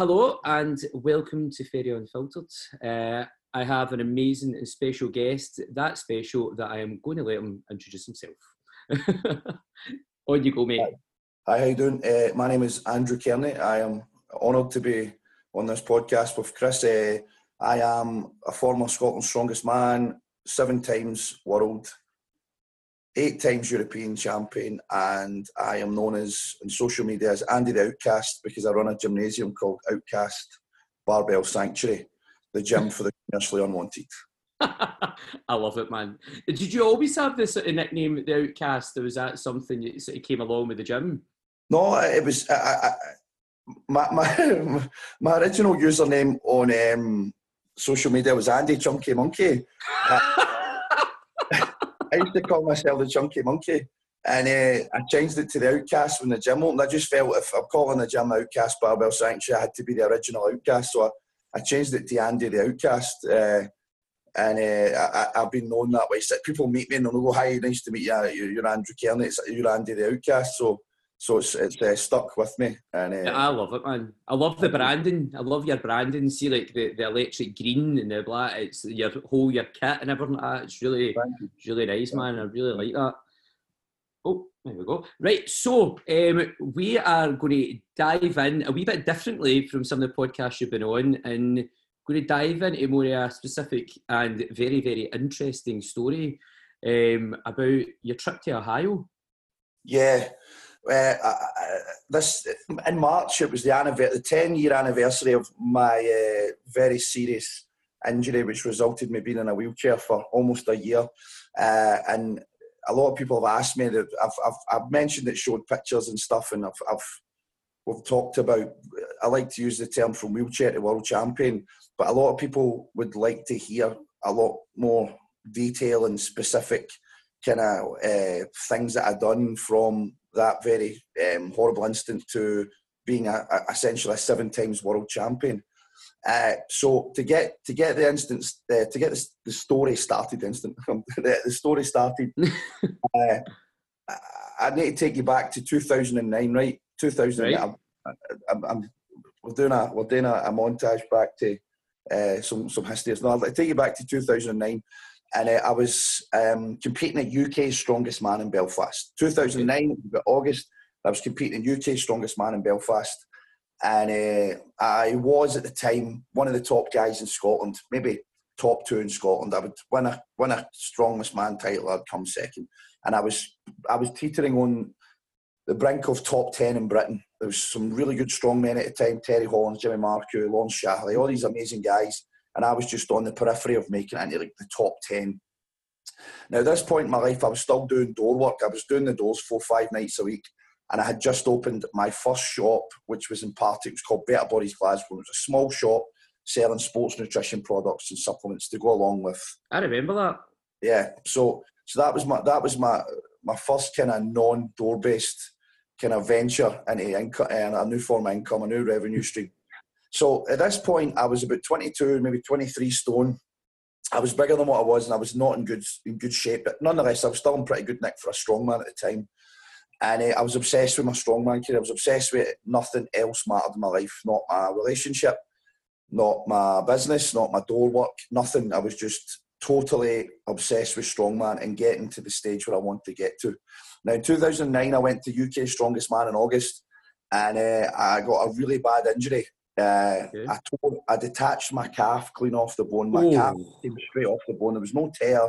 Hello and welcome to Fairy Unfiltered. Uh, I have an amazing and special guest, that special that I am going to let him introduce himself. On you go, mate. Hi, how you doing? Uh, my name is Andrew Kearney. I am honoured to be on this podcast with Chris. Uh, I am a former Scotland's strongest man, seven times world, eight times European champion, and I am known as on social media as Andy the Outcast because I run a gymnasium called Outcast Barbell Sanctuary, the gym for the commercially unwanted. I love it, man. Did you always have this sort of nickname, the Outcast, or was that something that sort of came along with the gym? No, it was I, I, my, my my original username on um, social media was Andy Chunky Monkey. I used to call myself the Chunky Monkey. And uh, I changed it to the Outcast when the gym opened. I just felt if I'm calling the gym Outcast Barbell Sanctuary, I had to be the original Outcast. So I, I changed it to Andy the Outcast. Uh, and uh, I, have been known that way. So people meet me and they'll go, "Hi, nice to meet you. You're Andrew Kearney. You're Andy the Outcast." So, so it's, it's uh, stuck with me. And uh, I love it, man. I love the branding. I love your branding. See, like the, the electric green and the black. It's your whole your kit and everything like that. It's really, it's really nice, man. I really like that. Oh, there we go. Right, so um, we are going to dive in a wee bit differently from some of the podcasts you've been on, and going to dive into more a specific and very, very interesting story um, about your trip to Ohio. Yeah, uh, this in March it was the anniversary, the ten year anniversary of my uh, very serious injury, which resulted me being in a wheelchair for almost a year, uh, and a lot of people have asked me that I've, I've, I've mentioned it, showed pictures and stuff, and I've, I've we've talked about. I like to use the term from wheelchair to world champion, but a lot of people would like to hear a lot more detail and specific kind of uh, things that I've done from that very um, horrible instant to being a, a, essentially a seven times world champion. Uh, so to get to get the instance uh, to get the, the, story started, instant the, the story started. uh, I need to take you back to 2009, right? 2000. Right. I'm, I'm, I'm, we're doing a we're doing a, a montage back to uh, some some history. No, I'll take you back to 2009, and uh, I was um, competing at UK's Strongest Man in Belfast. 2009, August. I was competing in UK's Strongest Man in Belfast and uh, I was at the time one of the top guys in Scotland, maybe top two in Scotland. I would win a win a strongest man title. I'd come second, and I was I was teetering on the brink of top ten in Britain. There was some really good strong men at the time: Terry Hollands, Jimmy Marku, Lawrence Shahlaei, all these amazing guys. And I was just on the periphery of making it into like the top ten. Now, at this point in my life, I was still doing door work. I was doing the doors four, five nights a week and I had just opened my first shop, which was in part, It was called Better Bodies Glasgow. It was a small shop selling sports nutrition products and supplements to go along with. I remember that. Yeah, so so that was my that was my my first kind of non door based kind of venture into income and a new form of income, a new revenue stream. So at this point, I was about 22, maybe 23 stone. I was bigger than what I was, and I was not in good in good shape. But nonetheless, I was still in pretty good nick for a strong man at the time. And uh, I was obsessed with my strongman career. I was obsessed with it. Nothing else mattered in my life, not my relationship, not my business, not my door work, nothing. I was just totally obsessed with strongman and getting to the stage where I want to get to. Now, in 2009, I went to UK Strongest Man in August and uh, I got a really bad injury. Uh, okay. I, tore, I detached my calf clean off the bone. My Ooh. calf came straight off the bone. There was no tear,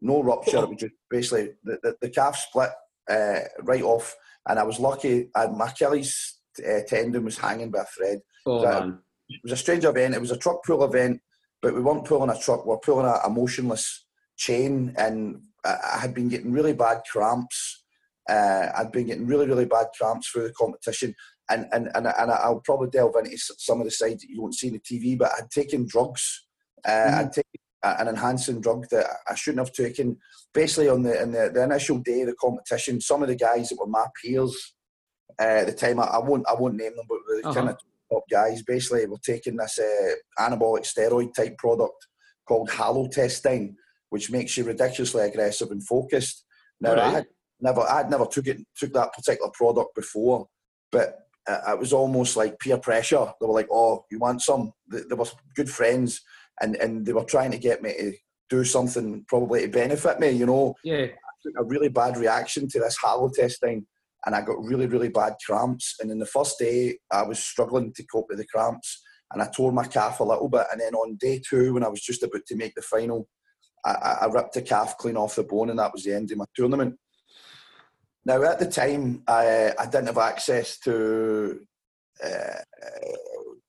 no rupture. It was just basically the, the, the calf split uh, right off, and I was lucky. I, my Achilles uh, tendon was hanging by a thread. Oh, it, was a, it was a strange event. It was a truck pull event, but we weren't pulling a truck. We are pulling a, a motionless chain, and I, I, had been getting really bad cramps. Uh, I'd been getting really, really bad cramps through the competition. And, and, and, and I'll probably delve into some of the sides that you won't see in the TV, but I'd taken drugs. Uh, mm. I'd taken an enhancing drug that I shouldn't have taken. Basically, on the, in the, the initial day of the competition, some of the guys that were my peers uh, at the time, I, I, won't I won't name them, but the uh-huh. kind of top guys, basically were taking this uh, anabolic steroid type product called halotestin, which makes you ridiculously aggressive and focused. Now, right. I had never I had never took it took that particular product before, but Uh, it was almost like peer pressure. They were like, "Oh, you want some?" They, they were good friends, and and they were trying to get me to do something probably to benefit me. You know, yeah. a really bad reaction to this halotestin, and I got really really bad cramps. And in the first day, I was struggling to cope with the cramps, and I tore my calf a little bit. And then on day two, when I was just about to make the final, I, I ripped the calf clean off the bone, and that was the end of my tournament. Now, at the time, I, I didn't have access to uh,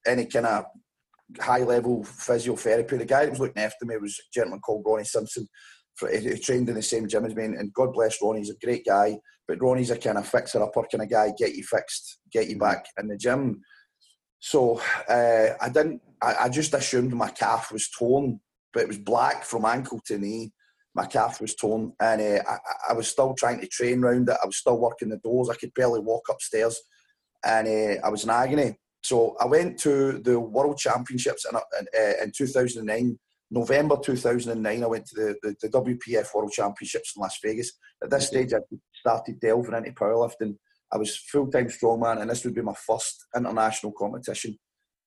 any kind of high level physiotherapy. The guy that was looking after me was a gentleman called Ronnie Simpson. He trained in the same gym as me, and God bless Ronnie, he's a great guy. But Ronnie's a kind of fixer upper kind of guy, get you fixed, get you back in the gym. So uh, I didn't, I, I just assumed my calf was torn, but it was black from ankle to knee my calf was torn, and uh, I, I, was still trying to train around it. I was still working the doors. I could barely walk upstairs, and uh, I was in agony. So I went to the World Championships in, in, in 2009. November 2009, I went to the, the, the, WPF World Championships in Las Vegas. At this stage, I started delving into powerlifting. I was full time strongman, and this would be my first international competition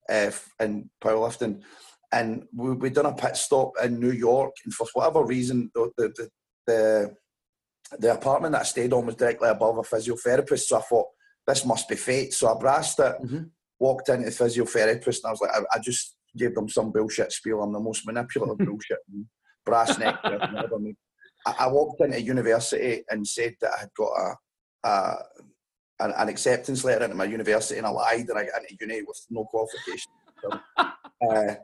uh, in powerlifting and we we done a pit stop in New York, and for whatever reason, the the the, the apartment that I stayed on was directly above a physiotherapist. So I thought this must be fate. So I brassed it, mm-hmm. walked into the physiotherapist, and I was like, I, I, just gave them some bullshit spiel. I'm the most manipulative bullshit brass neck. I, I walked into university and said that I had got a, a an, an, acceptance letter into my university, and I lied, and I got into uni with no qualification. So, uh,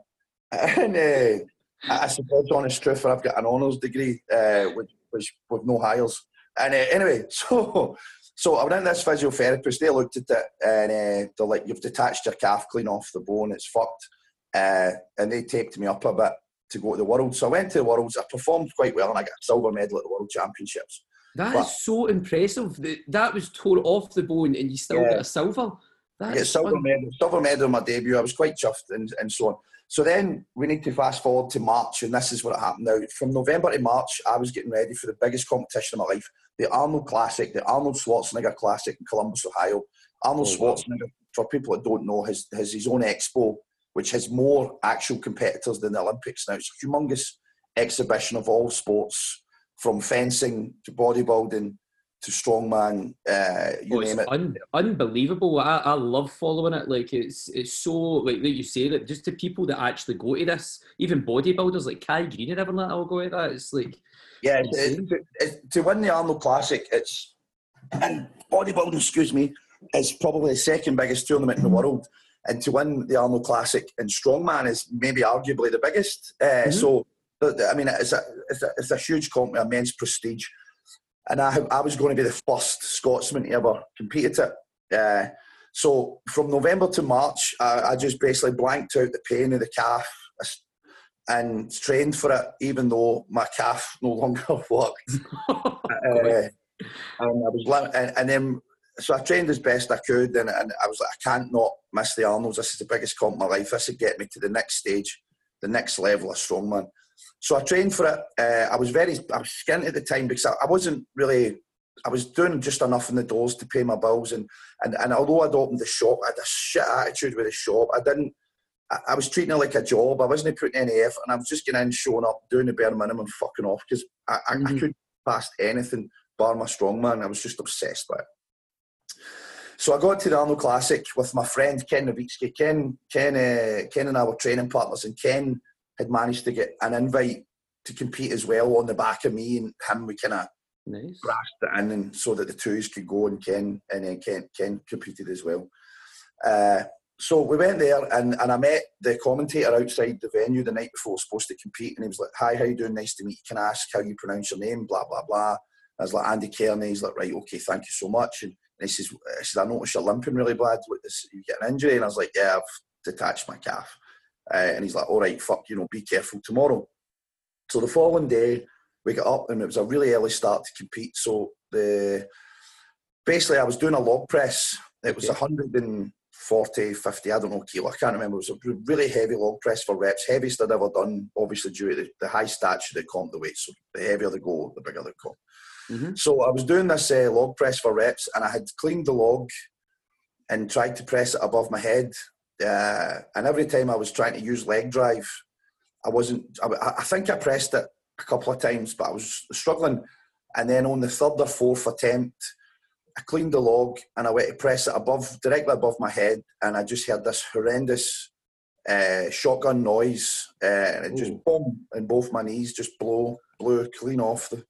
and uh, I suppose, honest truth, I've got an honours degree, uh, which, which with no hires. And uh, anyway, so so I went in this physiotherapist. They looked at it and uh, they're like, "You've detached your calf clean off the bone. It's fucked." Uh, and they taped me up a bit to go to the world. So I went to the worlds. I performed quite well, and I got a silver medal at the World Championships. That but, is so impressive. That that was tore off the bone, and you still yeah, got a silver. That's I silver medal, silver medal in my debut. I was quite chuffed and, and so on. So then we need to fast forward to March, and this is what happened now. From November to March, I was getting ready for the biggest competition of my life, the Arnold Classic, the Arnold Schwarzenegger Classic in Columbus, Ohio. Arnold oh, Schwarzenegger, wow. for people that don't know, has, has his own expo, which has more actual competitors than the Olympics now. It's a humongous exhibition of all sports, from fencing to bodybuilding to strongman, uh, you oh, name it. Un- unbelievable. I, I love following it. Like it's it's so like that you say that just to people that actually go to this, even bodybuilders like Kai Greene and everyone that will go to that. It's like yeah, it, it, to win the Arnold Classic, it's and bodybuilding. Excuse me, is probably the second biggest tournament in the world. And to win the Arnold Classic in strongman is maybe arguably the biggest. Uh, mm-hmm. So, I mean, it's a, it's a, it's a huge company, immense prestige and I, I was going to be the first Scotsman to ever compete at it. Uh, so from November to March, I, I, just basically blanked out the pain of the calf and trained for it, even though my calf no longer worked. uh, and I was and, and, then so I trained as best I could, and, and I was like, I can't not miss the Arnold's. This is the biggest comp of my life. This would get me to the next stage, the next level of strongman. So I trained for it. Uh, I was very, I was skint at the time because I, I, wasn't really, I was doing just enough in the doors to pay my bills. And, and, and although I'd opened the shop, I had a shit attitude with the shop. I didn't, I, I was treating it like a job. I wasn't putting any effort and I was just getting in, showing up, doing the bare minimum, fucking off because I, I, mm-hmm. I couldn't pass anything bar my strongman. I was just obsessed with it. So I got to the Arnold Classic with my friend Ken Novitsky. Ken, Ken, uh, Ken and I were training partners, and Ken had managed to get an invite to compete as well on the back of me and him. We kind of nice. brashed it in, and so that the twos could go, and Ken and then Ken Ken competed as well. Uh, so we went there, and, and I met the commentator outside the venue the night before I was supposed to compete, and he was like, "Hi, how you doing? Nice to meet you. Can I ask how you pronounce your name? Blah blah blah." I was like, "Andy Kearney." He's like, "Right, okay, thank you so much." And, and he says, "I said I noticed you're limping really bad. What, this, you get an injury?" And I was like, "Yeah, I've detached my calf." Uh, and he's like, all right, fuck, you know, be careful tomorrow. So the following day, we got up and it was a really early start to compete. So the basically, I was doing a log press. It was okay. 140, 50, I don't know, kilo. I can't remember. It was a really heavy log press for reps, heaviest I'd ever done, obviously due to the, the high stature that comp the weight. So the heavier the go, the bigger the comp. Mm-hmm. So I was doing this uh, log press for reps and I had cleaned the log and tried to press it above my head. Uh, and every time I was trying to use leg drive, I wasn't. I, I, think I pressed it a couple of times, but I was struggling. And then on the third or fourth attempt, I cleaned the log and I went to press it above, directly above my head, and I just heard this horrendous uh, shotgun noise, uh, and it just boom, and both my knees just blow, blew clean off the,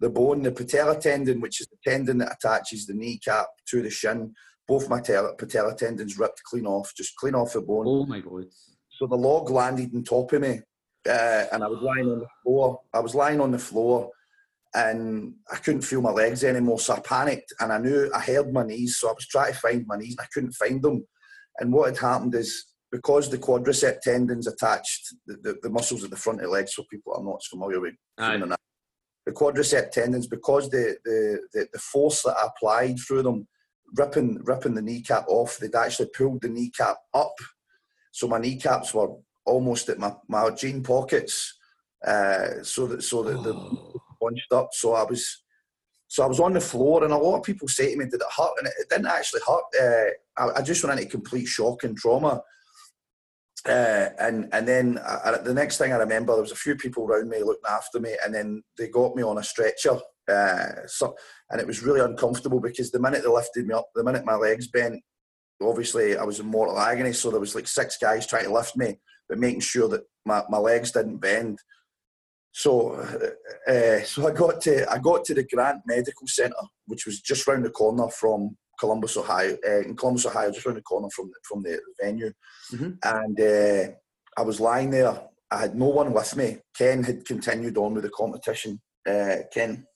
the bone, the patella tendon, which is the tendon that attaches the kneecap to the shin. Both my patella tendons ripped clean off, just clean off the bone. Oh my god! So the log landed on top of me, uh, and I was lying on the floor. I was lying on the floor, and I couldn't feel my legs anymore. So I panicked, and I knew I heard my knees. So I was trying to find my knees, and I couldn't find them. And what had happened is because the quadricep tendons attached the, the, the, muscles at the front of the legs, so people are not familiar with the quadricep tendons, because the, the, the, the, force that I applied through them, ripping ripping the kneecap off, they'd actually pulled the kneecap up. So my kneecaps were almost at my, my jean pockets, uh, so that so that oh. the bunched up. So I was so I was on the floor, and a lot of people say to me, "Did it hurt?" And it, it didn't actually hurt. Uh, I, I, just went into complete shock and trauma. Uh, and and then I, the next thing I remember, there was a few people around me looking after me, and then they got me on a stretcher. Uh, so, and it was really uncomfortable because the minute they lifted me up, the minute my legs bent, obviously I was in mortal agony. So there was like six guys trying to lift me, but making sure that my, my legs didn't bend. So, uh, so I got to I got to the Grant Medical Centre, which was just round the corner from Columbus, Ohio, uh, in Columbus, Ohio, just around the corner from from the venue. Mm-hmm. And uh, I was lying there. I had no one with me. Ken had continued on with the competition. Uh, Ken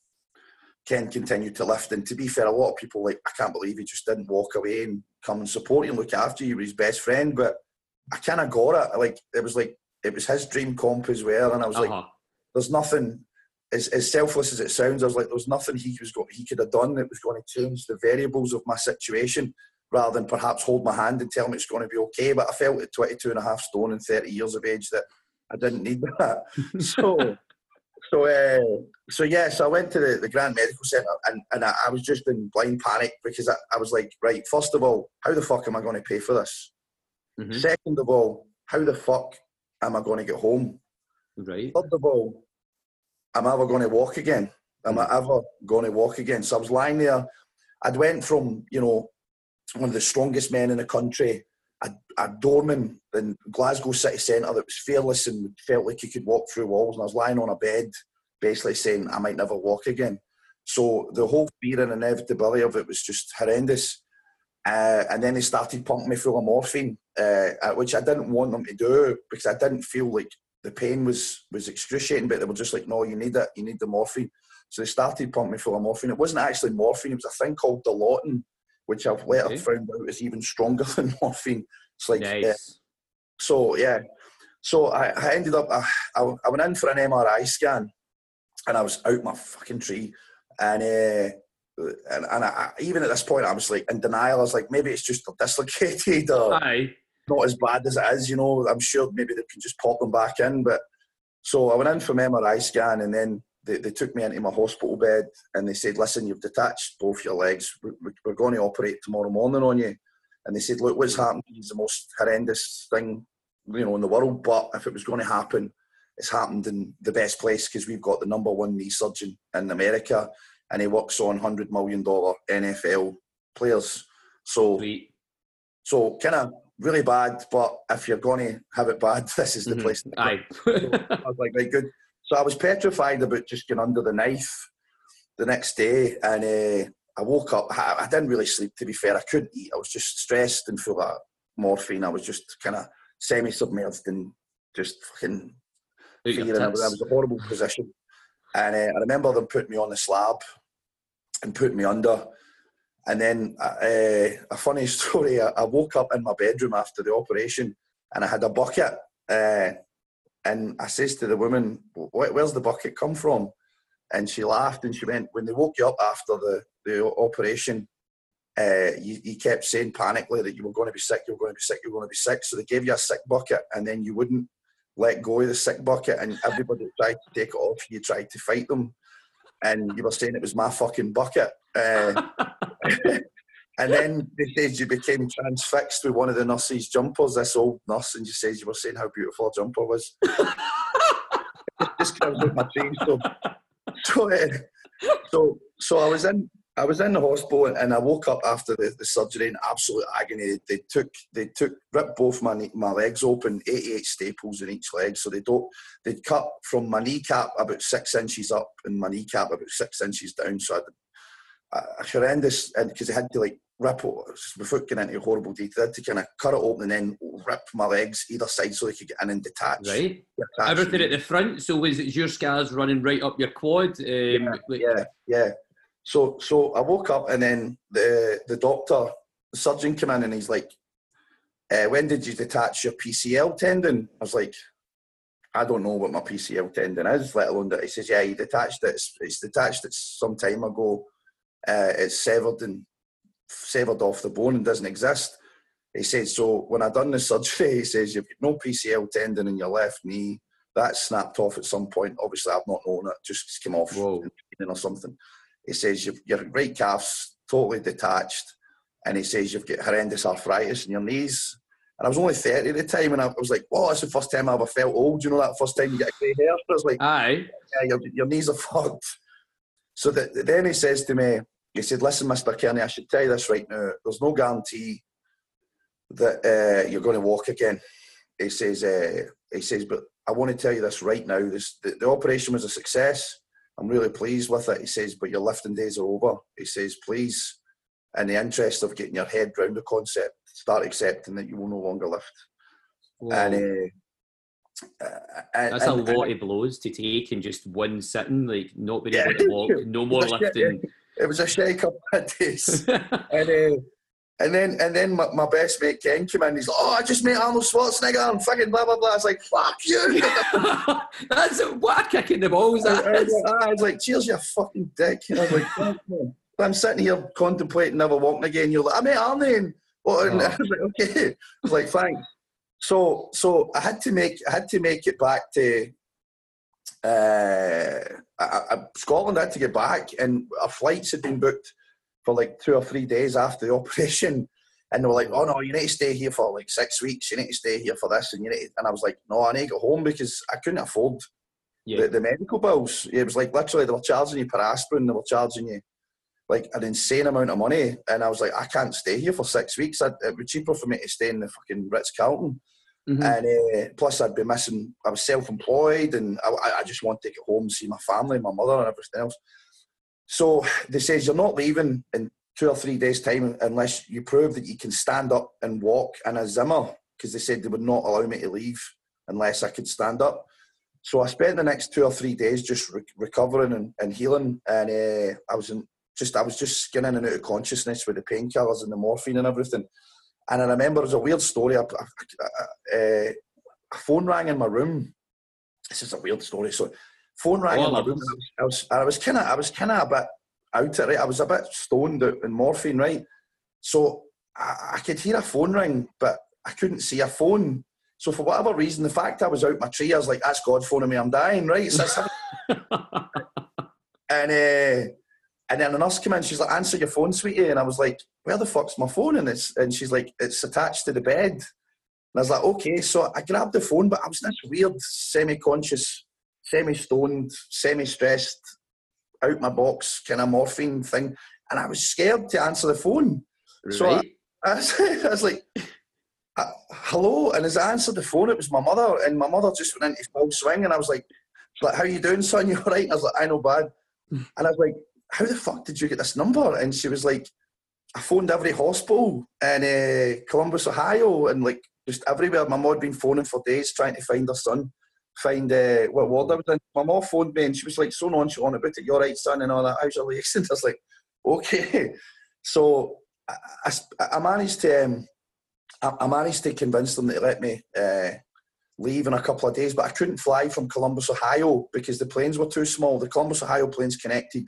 Ken continued to lift. And to be fair, a lot of people like, I can't believe he just didn't walk away and come and support you and look after you. He was his best friend. But I kind of got it. Like it was like it was his dream comp as well. And I was uh-huh. like, there's nothing as, as selfless as it sounds, I was like, there was nothing he was going, he could have done that was going to change the variables of my situation, rather than perhaps hold my hand and tell me it's going to be okay. But I felt at 22 and a half stone and 30 years of age that I didn't need that. so, so, uh, so yeah, so I went to the, the Grant Medical Centre and, and I, I, was just in blind panic because I, I, was like, right, first of all, how the fuck am I going to pay for this? Mm-hmm. Second of all, how the fuck am I going to get home? Right. Third of all, am I ever going to walk again? Am I ever going to walk again? So I was lying there. I'd went from, you know, one of the strongest men in the country, a, a doorman in Glasgow city centre that was fearless and felt like he could walk through walls. And I was lying on a bed, basically saying I might never walk again. So the whole fear and inevitability of it was just horrendous. Uh, and then they started pumping me full of morphine, uh, which I didn't want them to do because I didn't feel like the pain was was excruciating, but they were just like, no, you need it, you need the morphine. So they started pumping me full of morphine. It wasn't actually morphine; it was a thing called Dilaudid, which I've later okay. found out is even stronger than morphine. It's like, nice. yeah. so yeah, so I, I ended up, I, I, I, went in for an MRI scan, and I was out my fucking tree, and. Uh, and, and I, even at this point, I was like in denial. I was like, maybe it's just dislocated or Aye not as bad as it is. You know, I'm sure maybe they can just pop them back in. But so I went in for an MRI scan, and then they, they took me into my hospital bed, and they said, "Listen, you've detached both your legs. We're, we're going to operate tomorrow morning on you." And they said, "Look, what's happened is the most horrendous thing, you know, in the world. But if it was going to happen." It's happened in the best place because we've got the number one knee surgeon in America, and he works on hundred million dollar NFL players. So, Sweet. so kind of really bad, but if you're going to have it bad, this is the mm-hmm. place. To Aye. so I was like, right, good. So I was petrified about just getting under the knife the next day, and uh, I woke up. I, I, didn't really sleep, to be fair. I couldn't eat. I was just stressed and full of morphine. I was just kind of semi-submerged and just fucking fear. I was, I was a horrible position. And uh, I remember them putting me on the slab and putting me under and then uh, a funny story, I, woke up in my bedroom after the operation and I had a bucket. Uh, and I says to the woman, where's the bucket come from? And she laughed and she went, when they woke you up after the, the operation, uh, you, you, kept saying panically that you were going to be sick, you were going to be sick, you were going to be sick. So they gave you a sick bucket and then you wouldn't let go of the sick bucket and everybody tried to take it off. You tried to fight them and you were saying it was my fucking bucket. Uh, And then they said you became transfixed with one of the nurses' jumpers, this old nurse, and you said you were saying how beautiful a jumper was. just I was my train, so so, uh, so so I was in I was in the hospital and I woke up after the, the surgery in absolute agony. They took they took ripped both my my legs open, 88 staples in each leg. So they don't they cut from my kneecap about six inches up and my kneecap about six inches down. So I had a horrendous and because they had to like rip it without getting into horrible detail. They had to kind of cut it open and then rip my legs either side so they could get in and detach. Right. Everything at the front. So was it your scars running right up your quad? Um, yeah, like, yeah, yeah. So so I woke up and then the the doctor, the surgeon came in and he's like, uh, when did you detach your PCL tendon? I was like, I don't know what my PCL tendon is, let alone that. He says, yeah, he detached it. It's, it's detached it some time ago. Uh, it's severed and severed off the bone and doesn't exist. He said, so when I done the surgery, he says, you've got no PCL tendon in your left knee. That snapped off at some point. Obviously, I've not known it. Just came off or something. He says you've your right calf's totally detached, and he says you've got horrendous arthritis in your knees. And I was only 30 at the time, and I was like, "Well, that's the first time I ever felt old." You know that first time you get a grey hair. I was like, "Aye, yeah, your, your knees are fucked." So that, then he says to me, he said, "Listen, Mister Kearney, I should tell you this right now. There's no guarantee that uh, you're going to walk again." He says, uh, "He says, but I want to tell you this right now. This the, the operation was a success." I'm really pleased with it. He says, but your lifting days are over. He says, please, in the interest of getting your head round the concept, start accepting that you will no longer lift. And, uh, and, that's and, a lot and, of blows to take in just one sitting, like not being yeah, able to walk, no more lifting. It was a shake up of days. and uh, and then and then my, my, best mate Ken came in. He's like, "Oh, I just met Arnold Schwarzenegger and fucking blah blah blah." I was like, "Fuck you!" That's a, what a kick in the balls. I, I, I, was like, "Cheers, you fucking dick!" And I was like, "I'm sitting here contemplating never walking again." You're like, "I met Arnie," and, oh. and I was like, "Okay." I was like, "Thanks." So so I had to make I had to make it back to uh, I, Scotland. Had to get back, and our flights had been booked for like two or three days after the operation. And they were like, oh no, you need to stay here for like six weeks. You need to stay here for this. And you need and I was like, no, I need to go home because I couldn't afford yeah. the, the, medical bills. It was like literally they were charging you per aspirin. They were charging you like an insane amount of money. And I was like, I can't stay here for six weeks. I'd, it would be cheaper for me to stay in the fucking Ritz Carlton. Mm-hmm. And uh, plus, I'd be missing. I was self-employed, and I, I just wanted to get home, and see my family, my mother, and everything else. So they says you're not leaving in two or three days' time unless you prove that you can stand up and walk in a Zimmer, because they said they would not allow me to leave unless I could stand up. So I spent the next two or three days just re- recovering and, and, healing, and uh, I was in, just I was just skinning and out of consciousness with the painkillers and the morphine and everything. And I remember it was a weird story. I, I, uh, a phone rang in my room. This is a weird story. So Phone rang oh, in my room. I was, I was kind of, I was kind of a bit out it. I was a bit stoned out in morphine, right? So I, I, could hear a phone ring, but I couldn't see a phone. So for whatever reason, the fact I was out my tree, I was like, "That's God phoning me. I'm dying, right?" So and uh, and then the nurse came in. She's like, "Answer your phone, sweetie." And I was like, "Where the fuck's my phone?" And it's and she's like, "It's attached to the bed." And I was like, "Okay." So I grabbed the phone, but I was in this weird semi-conscious semi-stoned, semi-stressed, out my box kind of morphine thing, and I was scared to answer the phone. Right. So I, I, was, I was like, uh, "Hello," and as I answered the phone, it was my mother, and my mother just went into full swing, and I was like, "Like, how you doing, son? You all right?" And I was like, "I know bad," and I was like, "How the fuck did you get this number?" And she was like, "I phoned every hospital in uh, Columbus, Ohio, and like just everywhere. My mom had been phoning for days trying to find her son." find uh, what ward I was in. My mom phoned me and she was like so nonchalant about it. You're right, son, and all that. How's your legs? And I was like, okay. So I, I, I managed to um, I, I, managed to convince them they let me uh, leave in a couple of days, but I couldn't fly from Columbus, Ohio, because the planes were too small. The Columbus, Ohio planes connected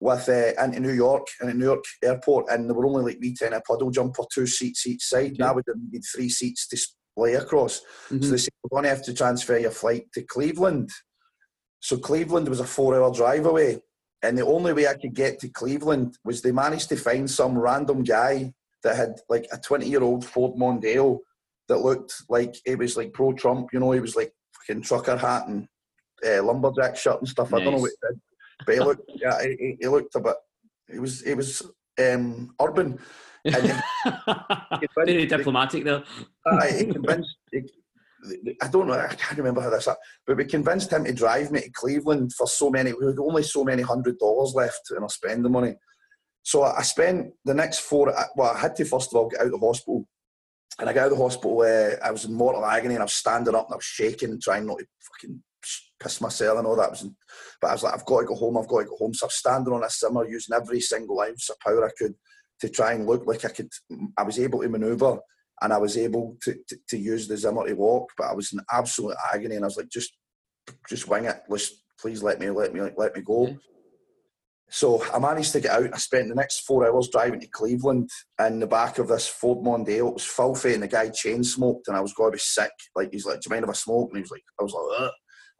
with uh, into New York and at New York Airport, and there were only like me ten a puddle jumper, two seats each side. Yeah. Now we need three seats to play across. Mm-hmm. So they said, we're going to have to transfer your flight to Cleveland. So Cleveland was a four hour drive away. and the only way I could get to Cleveland was they managed to find some random guy that had like a 20 year old Ford Mondeo that looked like it was like pro Trump, you know, he was like fucking trucker hat and uh, lumberjack shirt and stuff. Nice. I don't know what he did, but he looked, yeah, he, he looked a bit, it was, it was um, urban. And Very diplomatic though. he convinced, he, I don't know, I can't remember how this happened, but we convinced him to drive me to Cleveland for so many, we had only so many hundred dollars left in our spending money. So I spent the next four, well, I had to first of all get out of the hospital. And I got out of the hospital, uh, I was in mortal agony and I was standing up and I was shaking, trying not to fucking piss myself and all that. Was in, but I was like, I've got to go home, I've got to go home. So I was standing on a Zimmer using every single ounce of power I could to try and look like I could, I was able to manoeuvre and I was able to, to, to, use the Zimmer to walk, but I was in absolute agony, and I was like, just just wing it, Let's, please let me let me let me go. So I managed to get out. I spent the next four hours driving to Cleveland in the back of this Ford Mondeo. It was filthy, and the guy chain smoked, and I was going to be sick. Like he's like, "Do you mind if I smoke?" And he was like, "I was like, Ugh.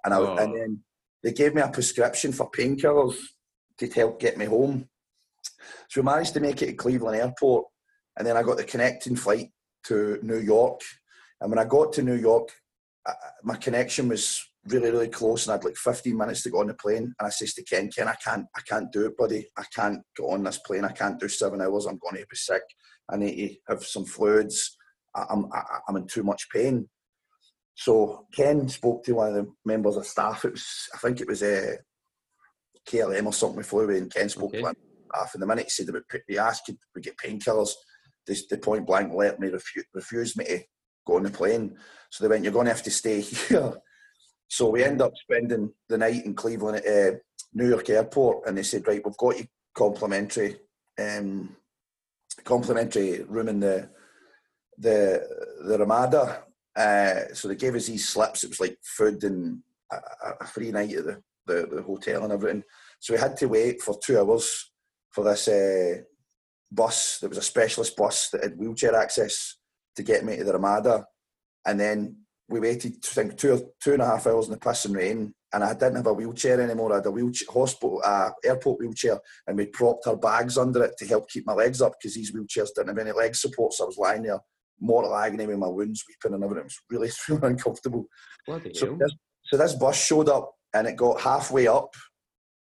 And I oh. and then they gave me a prescription for painkillers to help get me home. So we managed to make it to Cleveland Airport, and then I got the connecting flight to New York. And when I got to New York, I, my connection was really, really close, and I had like 15 minutes to go on the plane. And I says to Ken, Ken, I can't, I can't do it, buddy. I can't go on this plane. I can't do seven hours. I'm going to be sick. I need to have some fluids. I, I'm, I, I'm in too much pain. So Ken spoke to one of the members of staff. It was, I think it was a uh, KLM or something. We flew and Ken spoke okay. to one staff. And the minute he said about, he asked, could we get painkillers? they, they point blank let me refuse, refuse me to go on the plane. So they went, you're going to have to stay here. So we end up spending the night in Cleveland at uh, New York Airport, and they said, right, we've got you complimentary, um, complimentary room in the the the Ramada. Uh, so they gave us these slips. It was like food and a, a free night at the, the, the hotel and everything. So we had to wait for two hours for this uh, bus. There was a specialist bus that had wheelchair access to get me to the Ramada, and then we waited. I think two two and a half hours in the piss and rain, and I didn't have a wheelchair anymore. I had a wheelchair, hospital, uh, airport wheelchair, and we propped our bags under it to help keep my legs up because these wheelchairs didn't have any leg support. So I was lying there, mortal agony with my wounds weeping and everything. It was really, really uncomfortable. So this, so this bus showed up, and it got halfway up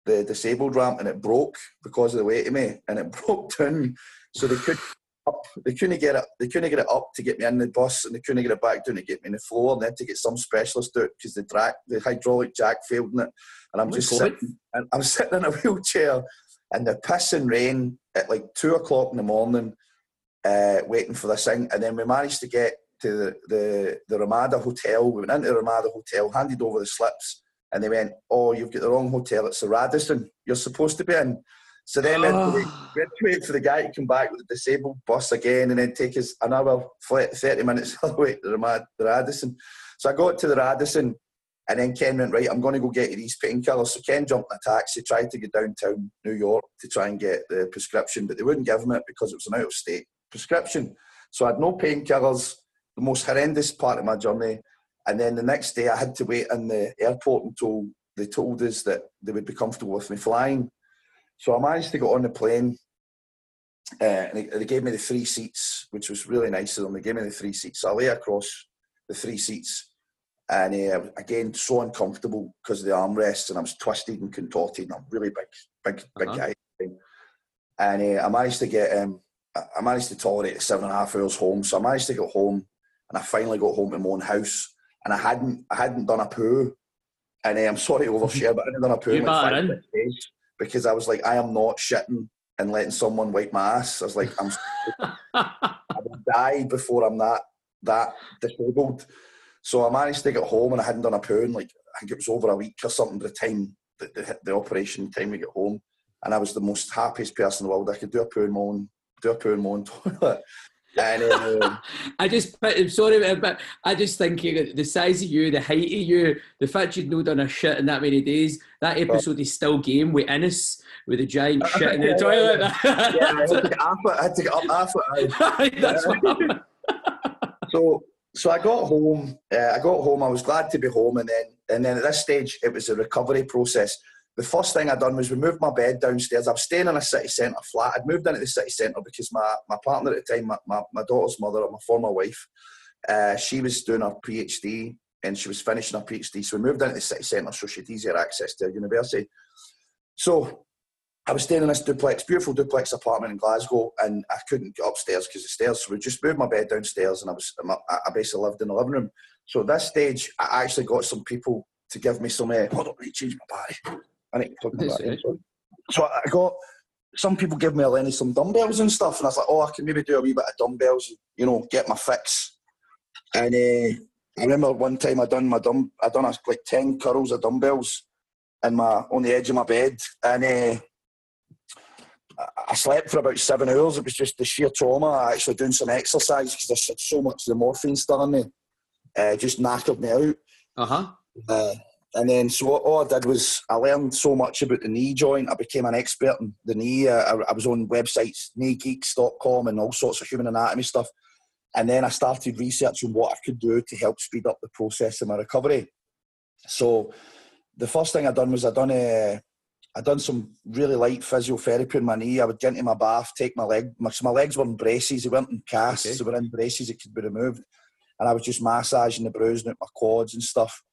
the disabled ramp and it broke because of the weight of me and it broke down so they could up they couldn't get it they couldn't get it up to get me in the bus and they couldn't get it back down to get me in the floor and they had to get some specialist out because the track the hydraulic jack failed in it and I'm oh just sitting and I'm sitting in a wheelchair and the piss and rain at like two o'clock in the morning uh, waiting for this thing and then we managed to get to the, the, the Ramada Hotel. We went into the Ramada Hotel, handed over the slips, and they went, "Oh, you've got the wrong hotel. It's the Radisson. You're supposed to be in." So then oh. we, had to wait for the guy to come back with the disabled bus again, and then take us another thirty minutes all the way to the, the Radisson. So I got to the Radisson, and then Ken went, "Right, I'm going to go get you these painkillers." So Ken jumped in a taxi, tried to get downtown New York to try and get the prescription, but they wouldn't give him it because it was an out-of-state prescription. So I had no painkillers. The most horrendous part of my journey. And then the next day, I had to wait in the airport until they told us that they would be comfortable with me flying. So I managed to get on the plane. Uh, and they, they, gave me the three seats, which was really nice of them. They gave me the three seats. So I lay across the three seats. And uh, again, so uncomfortable because of the armrests, and I was twisted and contorted. And I'm really big, big, big uh-huh. guy. And uh, I managed to get, um, I managed to tolerate seven and a half hours home. So I managed to get home, and I finally got home to my own house and I hadn't I hadn't done a poo, and uh, I'm sorry to overshare, but I hadn't done a poo in like five days because I was like, I am not shitting and letting someone wipe my ass. I was like, I'm I will die before I'm that that disabled. So I managed to get home and I hadn't done a poo in like I think it was over a week or something by the time the, the, the operation time we get home. And I was the most happiest person in the world. I could do a poo in my own do a poo in my own toilet. And, uh, I just, I'm sorry, but I just think the size of you, the height of you, the fact you'd not done a shit in that many days, that episode is still game with Innes, with the giant shit in the toilet. Yeah, I had to get up I had to get up after it. That's what So, so I got home. Uh, I got home. I was glad to be home, and then, and then at this stage, it was a recovery process the first thing I done was we moved my bed downstairs. I was staying in a city centre flat. I'd moved into the city centre because my, my partner at the time, my, my, my daughter's mother, my former wife, uh, she was doing her PhD and she was finishing her PhD. So we moved into the city centre so she had easier access to university. So I was staying in this duplex, beautiful duplex apartment in Glasgow, and I couldn't get upstairs because the stairs. So we just moved my bed downstairs, and I was I basically lived in the living room. So at this stage, I actually got some people to give me some. Uh, hold on, let me change my body. I need to plug back So I got some people give me a Lenny some dumbbells and stuff, and I was like, oh, I can maybe do a wee bit of dumbbells, you know, get my fix. And uh, I remember one time I done my dumb, I done like ten curls of dumbbells in my on the edge of my bed, and uh, I slept for about seven hours. It was just the sheer trauma. Actually doing some exercise because there's so much of the morphine still in me, uh, just knackered me out. Uh-huh. Uh, and then, so all I did was I learned so much about the knee joint. I became an expert in the knee. Uh, I, I was on websites, kneegeeks.com, and all sorts of human anatomy stuff. And then I started researching what I could do to help speed up the process of my recovery. So the first thing I done was I done a, uh, I done some really light physiotherapy in my knee. I would get into my bath, take my leg. My, my legs were in braces. They weren't in casts. Okay. They were in braces. It could be removed. And I was just massaging the bruising out my quads and stuff.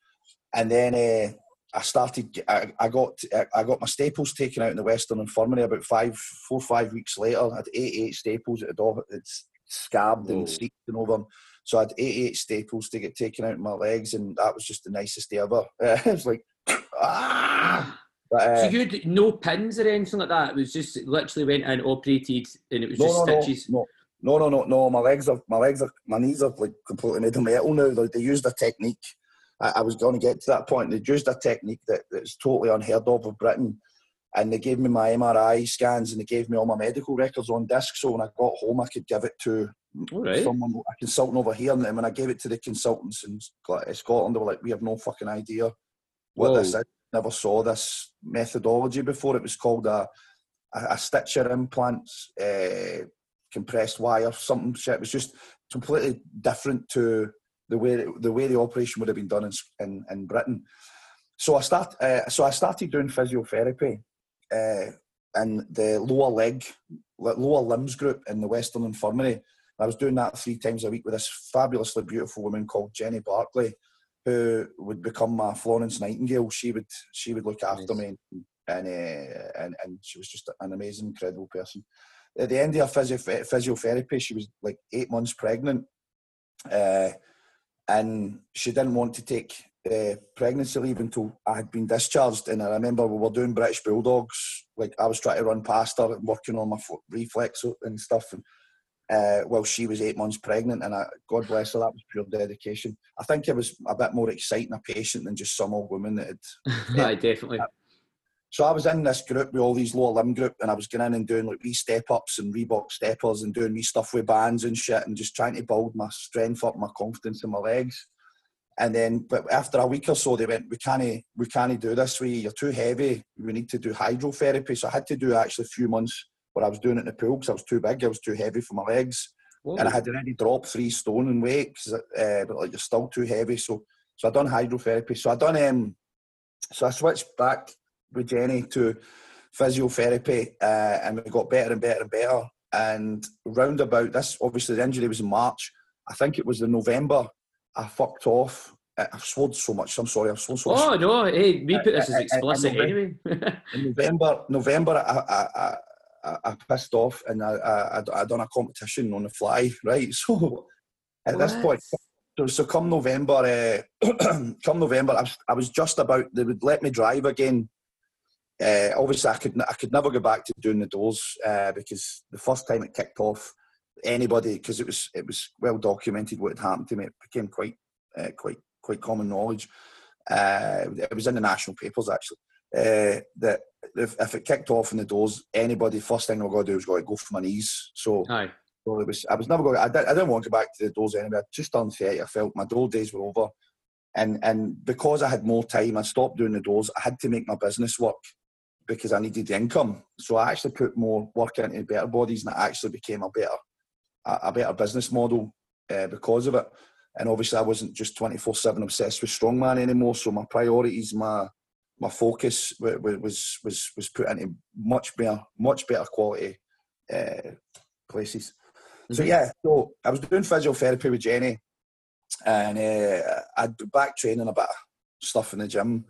And then uh, I started. I, I, got I got my staples taken out in the Western Infirmary about five, four, five weeks later. I had eight, eight staples. It had it's scabbed Whoa. and seeped and over. So I had 88 staples to get taken out of my legs, and that was just the nicest day ever. It was like, ah. But, uh, so you had no pins or anything like that? It was just literally went and operated, and it was no, just no, stitches. No, no, no, no, no. My legs are, my legs are, my knees are like completely made of metal now. They, they used a technique. I, I was going to get to that point. They used a technique that, that's totally unheard of in Britain and they gave me my MRI scans and they gave me all my medical records on disc. So when I got home, I could give it to right. someone, a consultant over here. And then when I gave it to the consultants in Scotland, they were like, "We have no fucking idea what Whoa. this is. Never saw this methodology before. It was called a a, a stitcher implant, uh, compressed wire, something shit. It was just completely different to the way the way the operation would have been done in in, in Britain. So I start. Uh, so I started doing physiotherapy uh, in the lower leg, lower limbs group in the Western Infirmary. I was doing that three times a week with this fabulously beautiful woman called Jenny Barclay, who would become my Florence Nightingale. She would she would look after nice. me, and, uh, and and she was just an amazing, incredible person. At the end of her physio- physiotherapy, she was like eight months pregnant, uh, and she didn't want to take uh, pregnancy leave until I had been discharged. And I remember we were doing British Bulldogs. Like I was trying to run past her and working on my foot reflex and stuff. And uh, well, she was eight months pregnant, and I, God bless her, that was pure dedication. I think it was a bit more exciting a patient than just some old woman that had. yeah, definitely. So I was in this group with all these lower limb group, and I was going in and doing like wee step ups and Reebok steppers and doing wee stuff with bands and shit, and just trying to build my strength up, my confidence in my legs. And then, but after a week or so, they went, "We can't, we can't do this. We, you're too heavy. We need to do hydrotherapy." So I had to do actually a few months where I was doing it in the pool because I was too big. I was too heavy for my legs, Whoa. and I had already dropped three stone in weight. Uh, but like you're still too heavy. So, so I done hydrotherapy. So I done, um, so I switched back with Jenny to physiotherapy, uh, and we got better and better and better. And round about this, obviously the injury was in March. I think it was in November I fucked off. I've sworn so much. I'm sorry. I've sworn so much. Oh no! Hey, we put this as explicit anyway. in November, November, I, I, I, I pissed off and I, I, I done a competition on the fly. Right. So at what? this point, so, so come November, uh, come November, I was, I was just about. They would let me drive again. Uh, obviously, I could I could never go back to doing the doors uh, because the first time it kicked off, anybody because it was it was well documented what had happened to me. It became quite uh, quite quite common knowledge. Uh, it was in the national papers actually. Uh, that if, if, it kicked off in the doors, anybody first thing were going to do was going to go for my knees. So, Aye. so it was. I was never going. I, did, I didn't want to go back to the doors anyway. I just done thirty. I felt my door days were over, and and because I had more time, I stopped doing the doors. I had to make my business work because I needed the income. So I actually put more work into better bodies, and it actually became a better a, better business model uh, because of it. And obviously, I wasn't just 24 7 obsessed with strongman anymore. So my priorities, my my focus was was was put into much better much better quality uh, places. Mm-hmm. So yeah, so I was doing physiotherapy with Jenny, and uh, I'd back training a bit of stuff in the gym,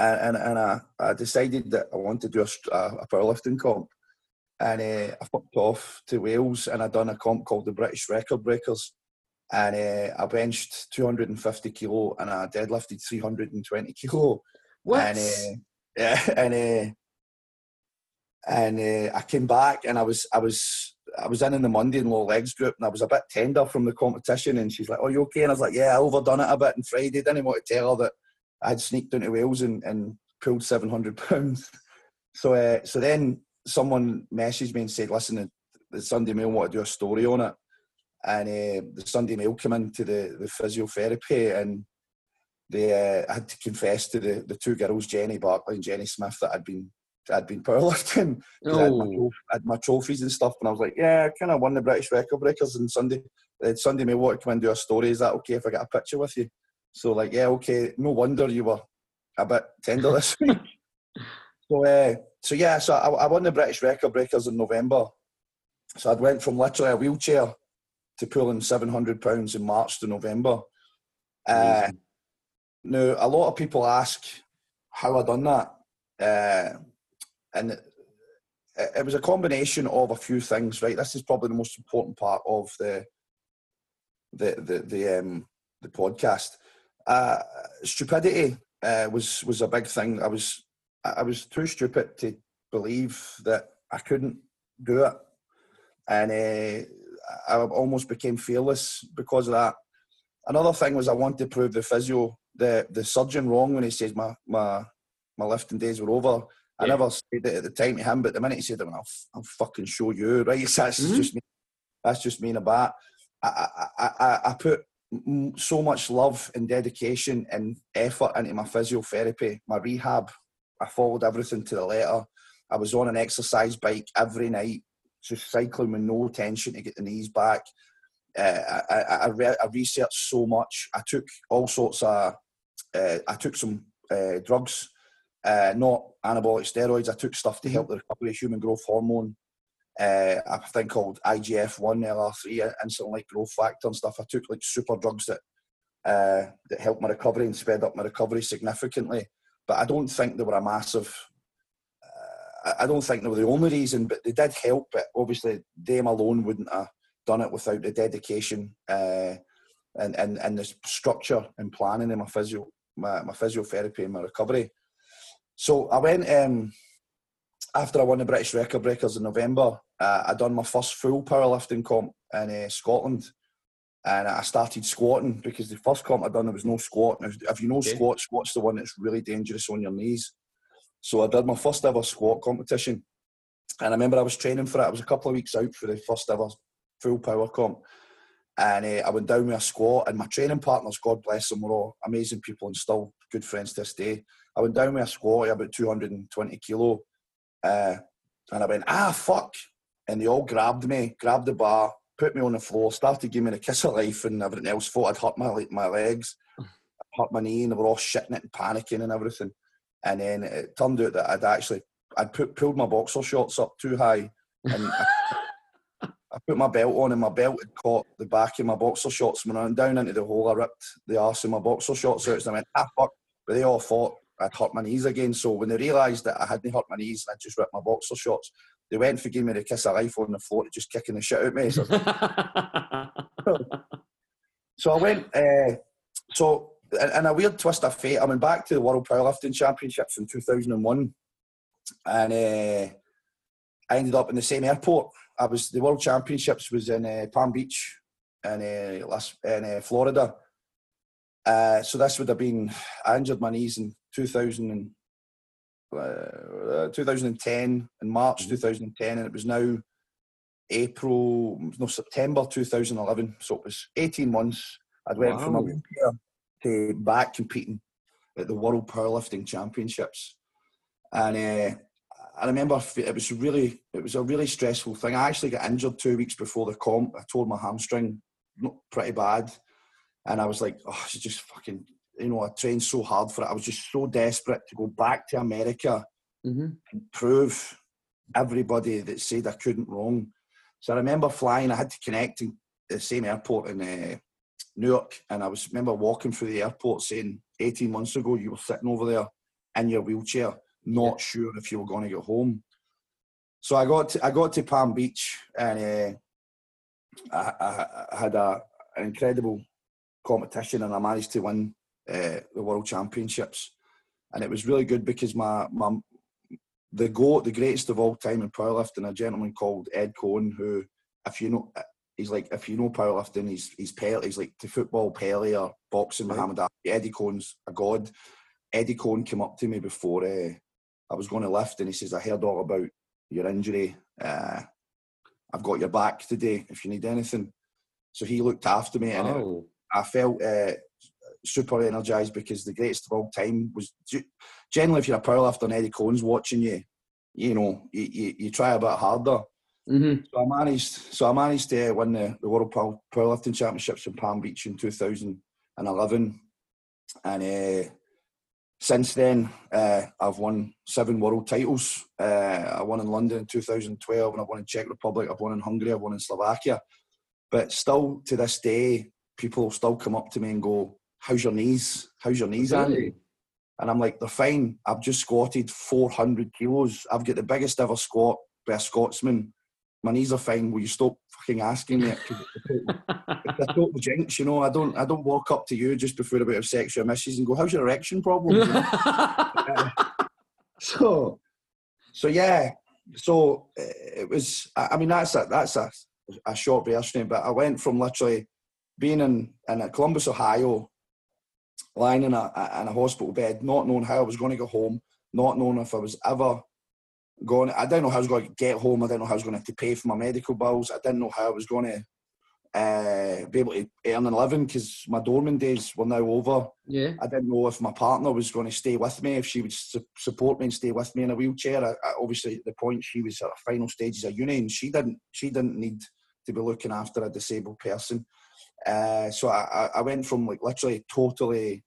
and and, and I, I decided that I wanted to do a, a powerlifting comp, and uh, I fucked off to Wales and I done a comp called the British Record Breakers, and uh, I benched 250 kilo and I deadlifted 320 kilo. What? And, uh, yeah, and uh, and uh, I came back and I was I was I was in in the Monday and low legs group and I was a bit tender from the competition and she's like, "Oh, you okay?" And I was like, "Yeah, I overdone it a bit on Friday. Didn't want to tell her that I had sneaked into Wales and, and pulled 700 pounds." So uh, so then someone messaged me and said, "Listen, the, the Sunday Mail want to do a story on it." and uh, the Sunday Mail came into the, the physiotherapy and they uh, had to confess to the, the two girls, Jenny Barclay and Jenny Smith, that I'd been I'd been powerlifting. Oh. I, had my. I, had my, trophies and stuff, and I was like, "Yeah, I kind of won the British Record Breakers." And Sunday, uh, Sunday Mail want to come and do a story. Is that okay if I get a picture with you? So like, yeah, okay. No wonder you were a bit tender this week. So, uh, so yeah, so I, I won the British Record Breakers in November. So I went from literally a wheelchair to pulling 700 pounds in March to November. Uh, now, a lot of people ask how I done that, uh, and it, it, was a combination of a few things. Right, this is probably the most important part of the the the the, um, the podcast. Uh, stupidity uh, was was a big thing. I was I was too stupid to believe that I couldn't do it, and uh, I almost became fearless because of that. Another thing was I wanted to prove the physio, the the surgeon wrong when he says my my my lifting days were over. I never said it at the time to him, but the minute he said it, I'll, I'll fucking show you, right? That's mm-hmm. just me. That's just me in a bat. I, I, I, I put so much love and dedication and effort into my physiotherapy, my rehab. I followed everything to the letter. I was on an exercise bike every night just cycling with no tension to get the knees back. Uh, I, I, re- I, researched so much. I took all sorts of, uh, I took some uh, drugs, uh, not anabolic steroids. I took stuff to help the recovery, human growth hormone, uh, a thing called IGF-1, LR3, insulin like growth factor and stuff. I took like super drugs that uh, that helped my recovery and sped up my recovery significantly. But I don't think they were a massive I don't think they were the only reason, but they did help. But obviously, them alone wouldn't have done it without the dedication uh, and, and and the structure and planning in my physio, my, my physiotherapy and my recovery. So I went um, after I won the British Record Breakers in November. Uh, I done my first full powerlifting comp in uh, Scotland, and I started squatting because the first comp I done there was no squat. Now, if you know okay. squat, squat's the one that's really dangerous on your knees. So I did my first ever squat competition. And I remember I was training for it. I was a couple of weeks out for the first ever full power comp. And uh, I went down with a squat, and my training partners, God bless them, were all amazing people and still good friends to this day. I went down with a squat, about 220 kilo. Uh, and I went, ah, fuck. And they all grabbed me, grabbed the bar, put me on the floor, started giving me the kiss of life and everything else. Thought I'd hurt my, my legs, hurt my knee, and they were all shitting it and panicking and everything. And then it turned out that I'd actually I'd put, pulled my boxer shorts up too high, and I, I, put my belt on, and my belt had caught the back of my boxer shorts. When I went down into the hole, I ripped the arse of my boxer shorts out, and I went ah fuck. But they all thought I'd hurt my knees again. So when they realised that I hadn't hurt my knees, I just ripped my boxer shorts. They went for giving me the kiss of life on the floor, just kicking the shit out of me. So, so I went. Uh, so and a weird twist of fate, I went back to the World Powerlifting Championships in 2001, and uh, I ended up in the same airport. I was the World Championships was in uh, Palm Beach, in uh, Las, in uh, Florida. Uh, so this would have been I injured my knees in 2000 and, uh, 2010 in March mm-hmm. 2010, and it was now April no September 2011. So it was 18 months. I'd went wow. from a wheelchair to back competing at the World Powerlifting Championships, and uh, I remember it was really it was a really stressful thing. I actually got injured two weeks before the comp. I tore my hamstring, not pretty bad, and I was like, oh, it's just fucking. You know, I trained so hard for it. I was just so desperate to go back to America mm-hmm. and prove everybody that said I couldn't wrong. So I remember flying. I had to connect in the same airport in uh, Newark, and I was remember walking through the airport saying, "18 months ago, you were sitting over there in your wheelchair, not yeah. sure if you were going to get home." So I got to, I got to Palm Beach, and uh, I, I, had a, an incredible competition, and I managed to win uh, the World Championships, and it was really good because my my the goat, the greatest of all time in powerlifting, a gentleman called Ed Coan, who, if you know, he's like if you know powerlifting, he's he's Pele, he's like to football Pele or boxing right. Muhammad Ali. Eddie Coan's a god. Eddie Coan came up to me before uh, I was going to lift, and he says, "I heard all about your injury. Uh, I've got your back today if you need anything." So he looked after me, and it, I felt uh, super energised because the greatest of all time was generally if you're a powerlifter and Eddie Coan's watching you, you know, you, you, you try a bit harder. Mm-hmm. So I managed. So I managed to win the, the World Powerlifting Championships in Palm Beach in 2011, and uh, since then uh, I've won seven world titles. Uh, I won in London in 2012, and I've won in Czech Republic. I've won in Hungary. I've won in Slovakia. But still, to this day, people still come up to me and go, "How's your knees? How's your knees, Andy?" And I'm like, "They're fine. I've just squatted 400 kilos. I've got the biggest ever squat by a Scotsman. My knees are fine. Will you stop fucking asking me? it's a total jinx, you know. I don't, I don't walk up to you just before a bit of sexual misses and go, "How's your erection problem?" uh, so, so yeah. So it was. I mean, that's a that's a, a short version, but I went from literally being in in Columbus, Ohio, lying in a, in a hospital bed, not knowing how I was going to go home, not knowing if I was ever going. I didn't know how I was going to get home. I didn't know how I was going to, have to pay for my medical bills. I didn't know how I was going to uh, be able to earn a living because my dormant days were now over. Yeah. I didn't know if my partner was going to stay with me, if she would su- support me and stay with me in a wheelchair. I, I, obviously, at the point she was at the final stages of uni, and she didn't. She didn't need to be looking after a disabled person. Uh, so I, I went from like literally totally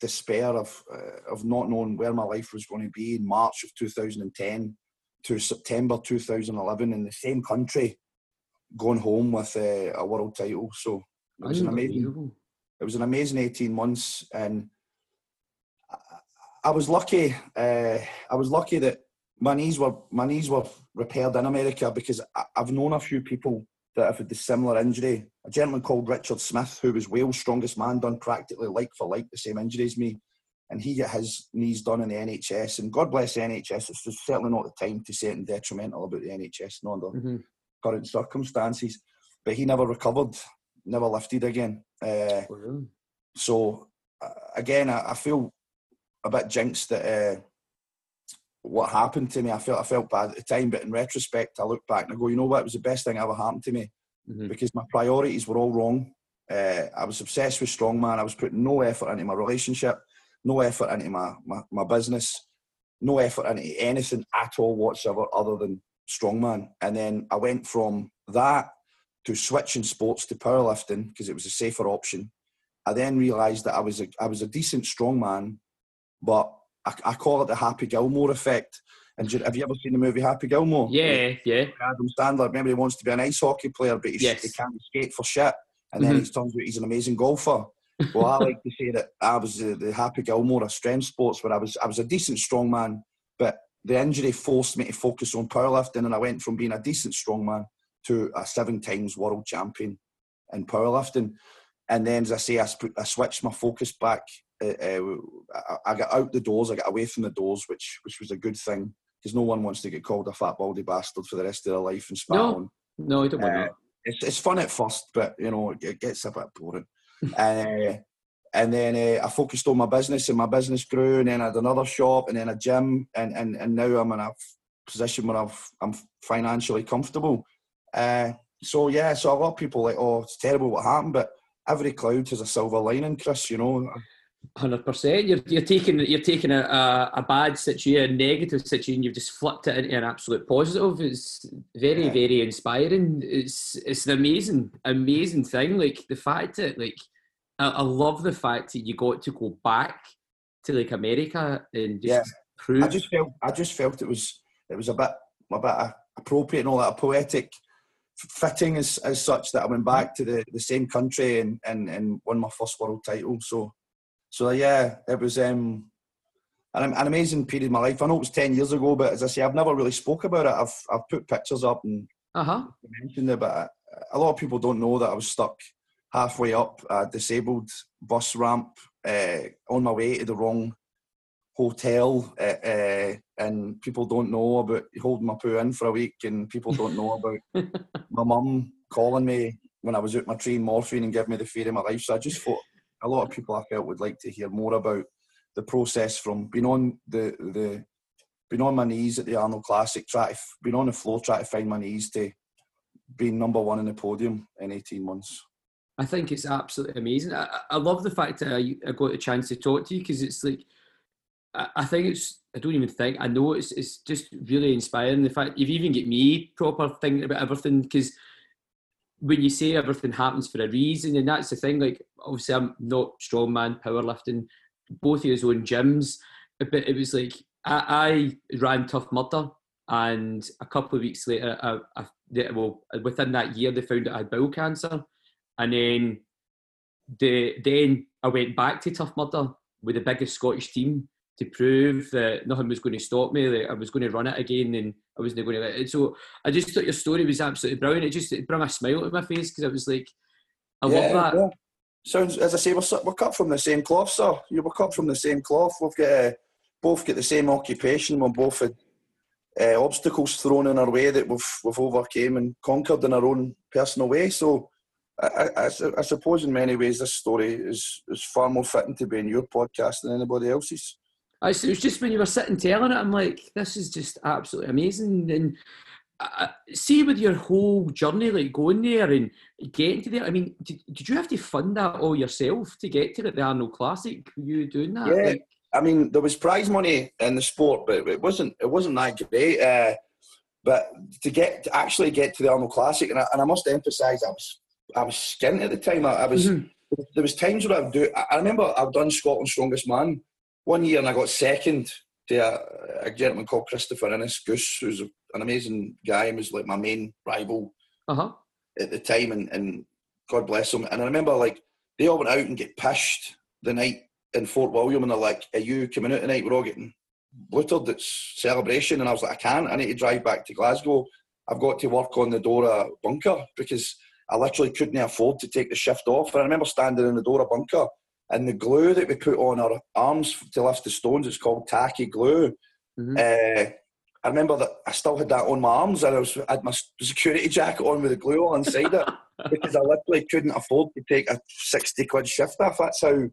despair of uh, of not knowing where my life was going to be in March of 2010 to September 2011 in the same country, going home with uh, a world title. So it was an amazing. It was an amazing 18 months, and I, I was lucky. Uh, I was lucky that my knees were my knees were repaired in America because I, I've known a few people that have had the similar injury. A gentleman called Richard Smith, who was Wales' strongest man, done practically like for like the same injury as me. And he got his knees done in the NHS. And God bless the NHS, it's certainly not the time to say anything detrimental about the NHS, not under mm-hmm. current circumstances. But he never recovered, never lifted again. Uh, oh, so, uh, again, I, I, feel a bit jinxed that uh, what happened to me. I felt I felt bad at the time, but in retrospect, I look back and I go, you know what? It was the best thing ever happened to me mm-hmm. because my priorities were all wrong. Uh, I was obsessed with strongman. I was putting no effort into my relationship, no effort into my, my, my business, no effort into anything at all whatsoever other than strongman. And then I went from that to switching sports to powerlifting because it was a safer option. I then realised that I was a, I was a decent strongman, but I, I call it the Happy Gilmore effect. And have you ever seen the movie Happy Gilmore? Yeah, yeah. Adam Sandler, remember he wants to be an ice hockey player, but yes. he can't skate for shit. And then mm-hmm. it turns out he's an amazing golfer. Well, I like to say that I was the, the Happy Gilmore of strength sports, where I was I was a decent strong man, but the injury forced me to focus on powerlifting, and I went from being a decent strongman to a seven times world champion in powerlifting. And then, as I say, I, I switched my focus back uh, I got out the doors, I got away from the doors, which which was a good thing because no one wants to get called a fat baldy bastard for the rest of their life and spat no. on. No, I don't want uh, that. It's, it's fun at first, but you know it gets a bit boring. uh, and then uh, I focused on my business, and my business grew. And then I had another shop, and then a gym, and and, and now I'm in a position where I've, I'm financially comfortable. Uh, so yeah, so a lot of people like, oh, it's terrible what happened, but every cloud has a silver lining, Chris. You know, Hundred percent. You're you're taking you're taking a, a, a, bad situation, a negative situation. You've just flipped it into an absolute positive. It's very yeah. very inspiring. It's it's an amazing amazing thing. Like the fact that like I, I, love the fact that you got to go back to like America and just yeah. prove. I just felt I just felt it was it was a bit a bit appropriate and all that poetic fitting as, as such that I went back mm-hmm. to the, the same country and, and, and won my first world title. So so yeah, it was um, an, an amazing period of my life. I know it was ten years ago, but as I say, I've never really spoke about it. I've I've put pictures up and uh-huh. mentioned it, but a lot of people don't know that I was stuck halfway up a disabled bus ramp uh, on my way to the wrong hotel, uh, uh, and people don't know about holding my poo in for a week, and people don't know about my mum calling me when I was out my train morphine and giving me the fear of my life. So I just thought a lot of people I felt would like to hear more about the process from being on the the being on my knees at the Arnold Classic, try to being on the floor, try to find my knees to being number one in the podium in 18 months. I think it's absolutely amazing. I, I love the fact that I, I got a chance to talk to you because it's like I, I think it's I don't even think I know it's it's just really inspiring. The fact you've even get me proper thinking about everything because when you say everything happens for a reason, and that's the thing. Like obviously, I'm not strongman, powerlifting, both of his own gyms, but it was like I, I ran Tough Mudder, and a couple of weeks later, I, I, well, within that year, they found out I had bowel cancer, and then the then I went back to Tough Mudder with the biggest Scottish team to prove that nothing was going to stop me. That I was going to run it again, and I wasn't going to. So I just thought your story was absolutely brilliant. It just it brought a smile to my face because I was like, I yeah, love that. Yeah. Sounds as I say, we're, we're cut from the same cloth, sir. You were cut from the same cloth. We've got uh, both got the same occupation. We've both had uh, obstacles thrown in our way that we've we've overcame and conquered in our own personal way. So. I, I, I, suppose in many ways this story is, is far more fitting to be in your podcast than anybody else's. I, it was just when you were sitting telling it, I'm like, this is just absolutely amazing. And uh, see with your whole journey, like going there and getting to there. I mean, did, did you have to fund that all yourself to get to the Arnold Classic? Were you doing that? Yeah, like, I mean, there was prize money in the sport, but it wasn't it wasn't that great. Uh, but to get to actually get to the Arnold Classic, and I, and I must emphasise, I was I was skint at the time. I, I was mm-hmm. there was times where I would do. I remember I've done Scotland's Strongest Man one year and I got second to a, a gentleman called Christopher Innes Goose, who's an amazing guy and was like my main rival uh-huh. at the time. And, and God bless him. And I remember like they all went out and get pished the night in Fort William, and they're like, "Are you coming out tonight? We're all getting bluttered. It's celebration." And I was like, "I can't. I need to drive back to Glasgow. I've got to work on the Dora bunker because." I literally couldn't afford to take the shift off. And I remember standing in the Dora bunker and the glue that we put on our arms to lift the stones, it's called tacky glue. Mm-hmm. Uh, I remember that I still had that on my arms and I, was, I had my security jacket on with the glue on inside it because I literally couldn't afford to take a 60 quid shift off. That's how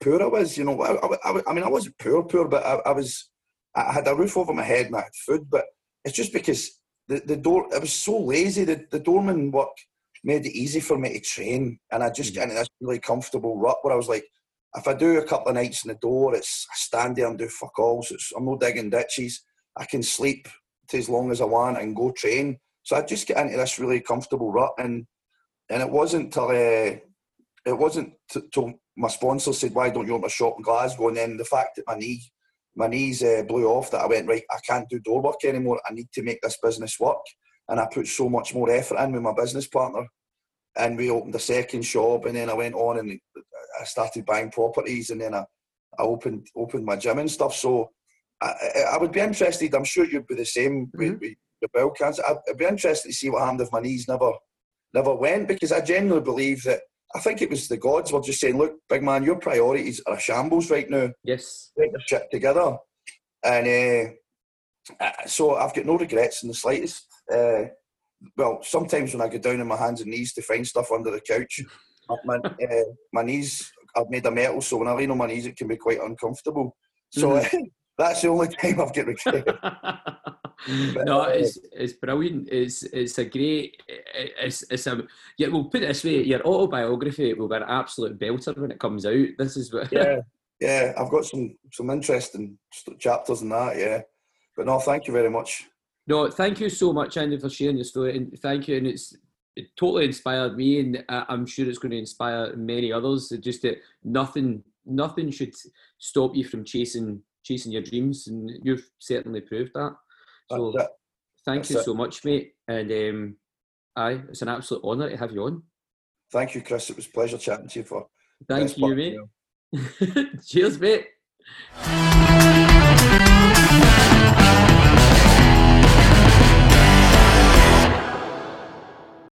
poor I was, you know. I, I, I mean, I wasn't poor, poor, but I, I, was, I had a roof over my head and I had food, but it's just because the, the door, I was so lazy. The, the doorman work made it easy for me to train, and I just get into this really comfortable rut where I was like, if I do a couple of nights in the door, it's I stand there and do fuck all. So I'm not digging ditches. I can sleep to as long as I want and go train. So I just get into this really comfortable rut, and and it wasn't till uh, it wasn't till my sponsor said, "Why don't you open a shop in Glasgow?" And then the fact that my knee my knees uh, blew off that I went right. I can't do door work anymore. I need to make this business work and I put so much more effort in with my business partner. And we opened a second shop, and then I went on and I started buying properties, and then I, I opened opened my gym and stuff. So I, I would be interested. I'm sure you'd be the same mm-hmm. with, with the bowel cancer. I'd be interested to see what happened if my knees never never went because I genuinely believe that I think it was the gods were just saying, "Look, big man, your priorities are a shambles right now. Yes, get the shit together." And uh, so I've got no regrets in the slightest uh, well, sometimes when I go down on my hands and knees to find stuff under the couch, my, uh, my knees, I've made a metal, so when I lean on my knees, it can be quite uncomfortable. So mm. that's the only time I've got regret. no, uh, it's it's brilliant. It's it's a great. It's it's a yeah. We'll put it this way: your autobiography will be an absolute belter when it comes out. This is what. yeah, yeah. I've got some some interesting chapters in that. Yeah, but no, thank you very much. No, thank you so much, Andy, for sharing your story, and thank you. And it's it totally inspired me, and I'm sure it's going to inspire many others. Just that nothing, nothing should stop you from chasing chasing your dreams, and you've certainly proved that. So, thank you so much, mate. And um, aye, it's an absolute honour to have you on. Thank you, Chris. It was a pleasure chatting to you for. Thank you, mate. Cheers, mate.